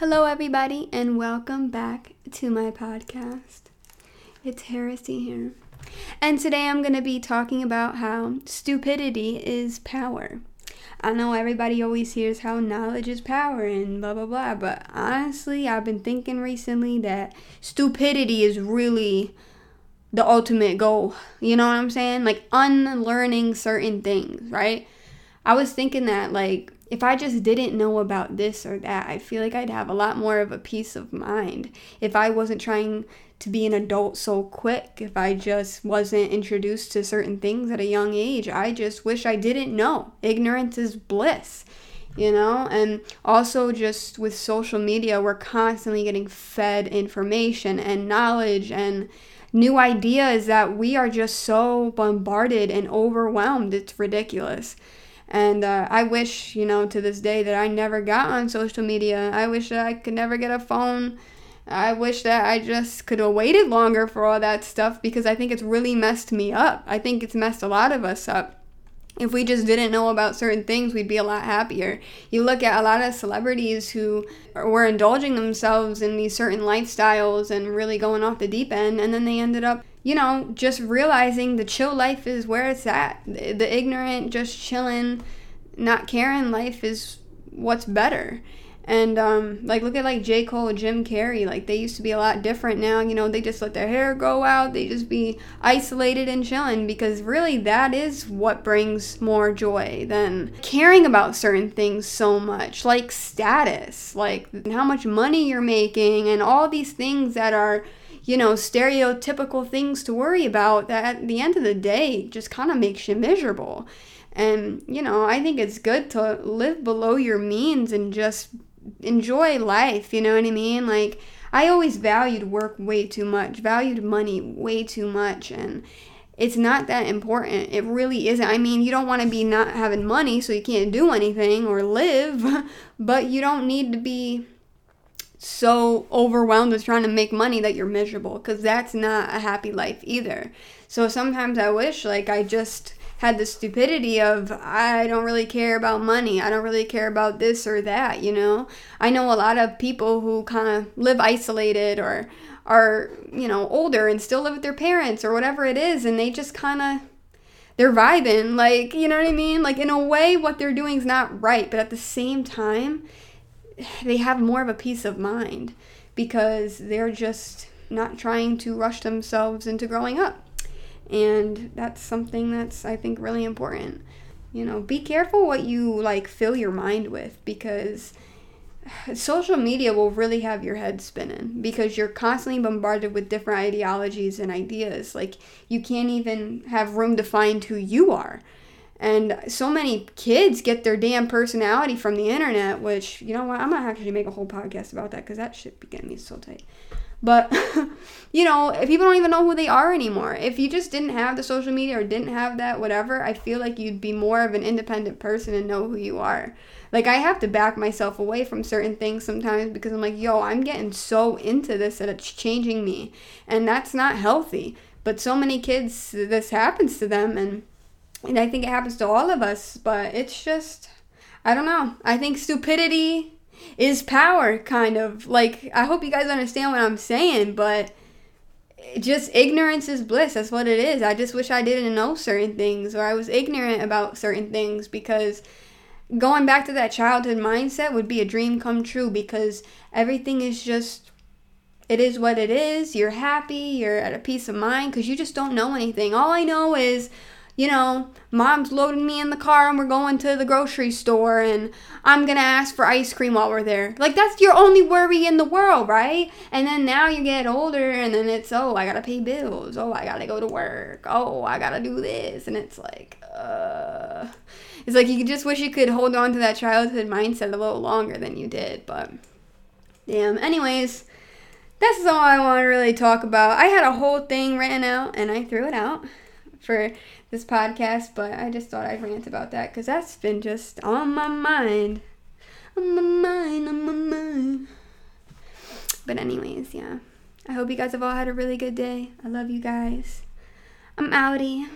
Hello, everybody, and welcome back to my podcast. It's Heresy here. And today I'm going to be talking about how stupidity is power. I know everybody always hears how knowledge is power and blah blah blah, but honestly, I've been thinking recently that stupidity is really the ultimate goal. You know what I'm saying? Like unlearning certain things, right? I was thinking that like if I just didn't know about this or that, I feel like I'd have a lot more of a peace of mind. If I wasn't trying to be an adult so quick, if I just wasn't introduced to certain things at a young age, I just wish I didn't know. Ignorance is bliss, you know? And also, just with social media, we're constantly getting fed information and knowledge and new ideas that we are just so bombarded and overwhelmed. It's ridiculous. And uh, I wish, you know, to this day that I never got on social media. I wish that I could never get a phone. I wish that I just could have waited longer for all that stuff because I think it's really messed me up. I think it's messed a lot of us up. If we just didn't know about certain things, we'd be a lot happier. You look at a lot of celebrities who were indulging themselves in these certain lifestyles and really going off the deep end, and then they ended up you know, just realizing the chill life is where it's at. The, ignorant, just chilling, not caring life is what's better. And um, like look at like J. Cole, Jim Carrey, like they used to be a lot different now. You know, they just let their hair grow out. They just be isolated and chilling because really that is what brings more joy than caring about certain things so much, like status, like how much money you're making, and all these things that are you know, stereotypical things to worry about that at the end of the day just kind of makes you miserable. And, you know, I think it's good to live below your means and just enjoy life, you know what I mean? Like, I always valued work way too much, valued money way too much, and it's not that important. It really isn't. I mean, you don't want to be not having money so you can't do anything or live, but you don't need to be so overwhelmed with trying to make money that you're miserable because that's not a happy life either. So sometimes I wish like I just had the stupidity of I don't really care about money. I don't really care about this or that, you know. I know a lot of people who kind of live isolated or are, you know, older and still live with their parents or whatever it is and they just kind of they're vibing like, you know what I mean? Like in a way what they're doing is not right, but at the same time they have more of a peace of mind because they're just not trying to rush themselves into growing up. And that's something that's I think really important. You know, be careful what you like fill your mind with because social media will really have your head spinning because you're constantly bombarded with different ideologies and ideas. Like you can't even have room to find who you are. And so many kids get their damn personality from the internet, which, you know what, I'm gonna actually make a whole podcast about that because that shit be getting me so tight. But, you know, people don't even know who they are anymore. If you just didn't have the social media or didn't have that, whatever, I feel like you'd be more of an independent person and know who you are. Like, I have to back myself away from certain things sometimes because I'm like, yo, I'm getting so into this that it's changing me. And that's not healthy. But so many kids, this happens to them, and and I think it happens to all of us, but it's just, I don't know. I think stupidity is power, kind of. Like, I hope you guys understand what I'm saying, but just ignorance is bliss. That's what it is. I just wish I didn't know certain things or I was ignorant about certain things because going back to that childhood mindset would be a dream come true because everything is just it is what it is. You're happy, you're at a peace of mind because you just don't know anything. All I know is you know, mom's loading me in the car and we're going to the grocery store and I'm gonna ask for ice cream while we're there. Like, that's your only worry in the world, right? And then now you get older and then it's, oh, I gotta pay bills. Oh, I gotta go to work. Oh, I gotta do this. And it's like, uh. It's like you just wish you could hold on to that childhood mindset a little longer than you did, but damn. Anyways, this is all I want to really talk about. I had a whole thing written out and I threw it out for this podcast, but I just thought I'd rant about that because that's been just on my mind. On my mind, on my mind. But, anyways, yeah. I hope you guys have all had a really good day. I love you guys. I'm outie.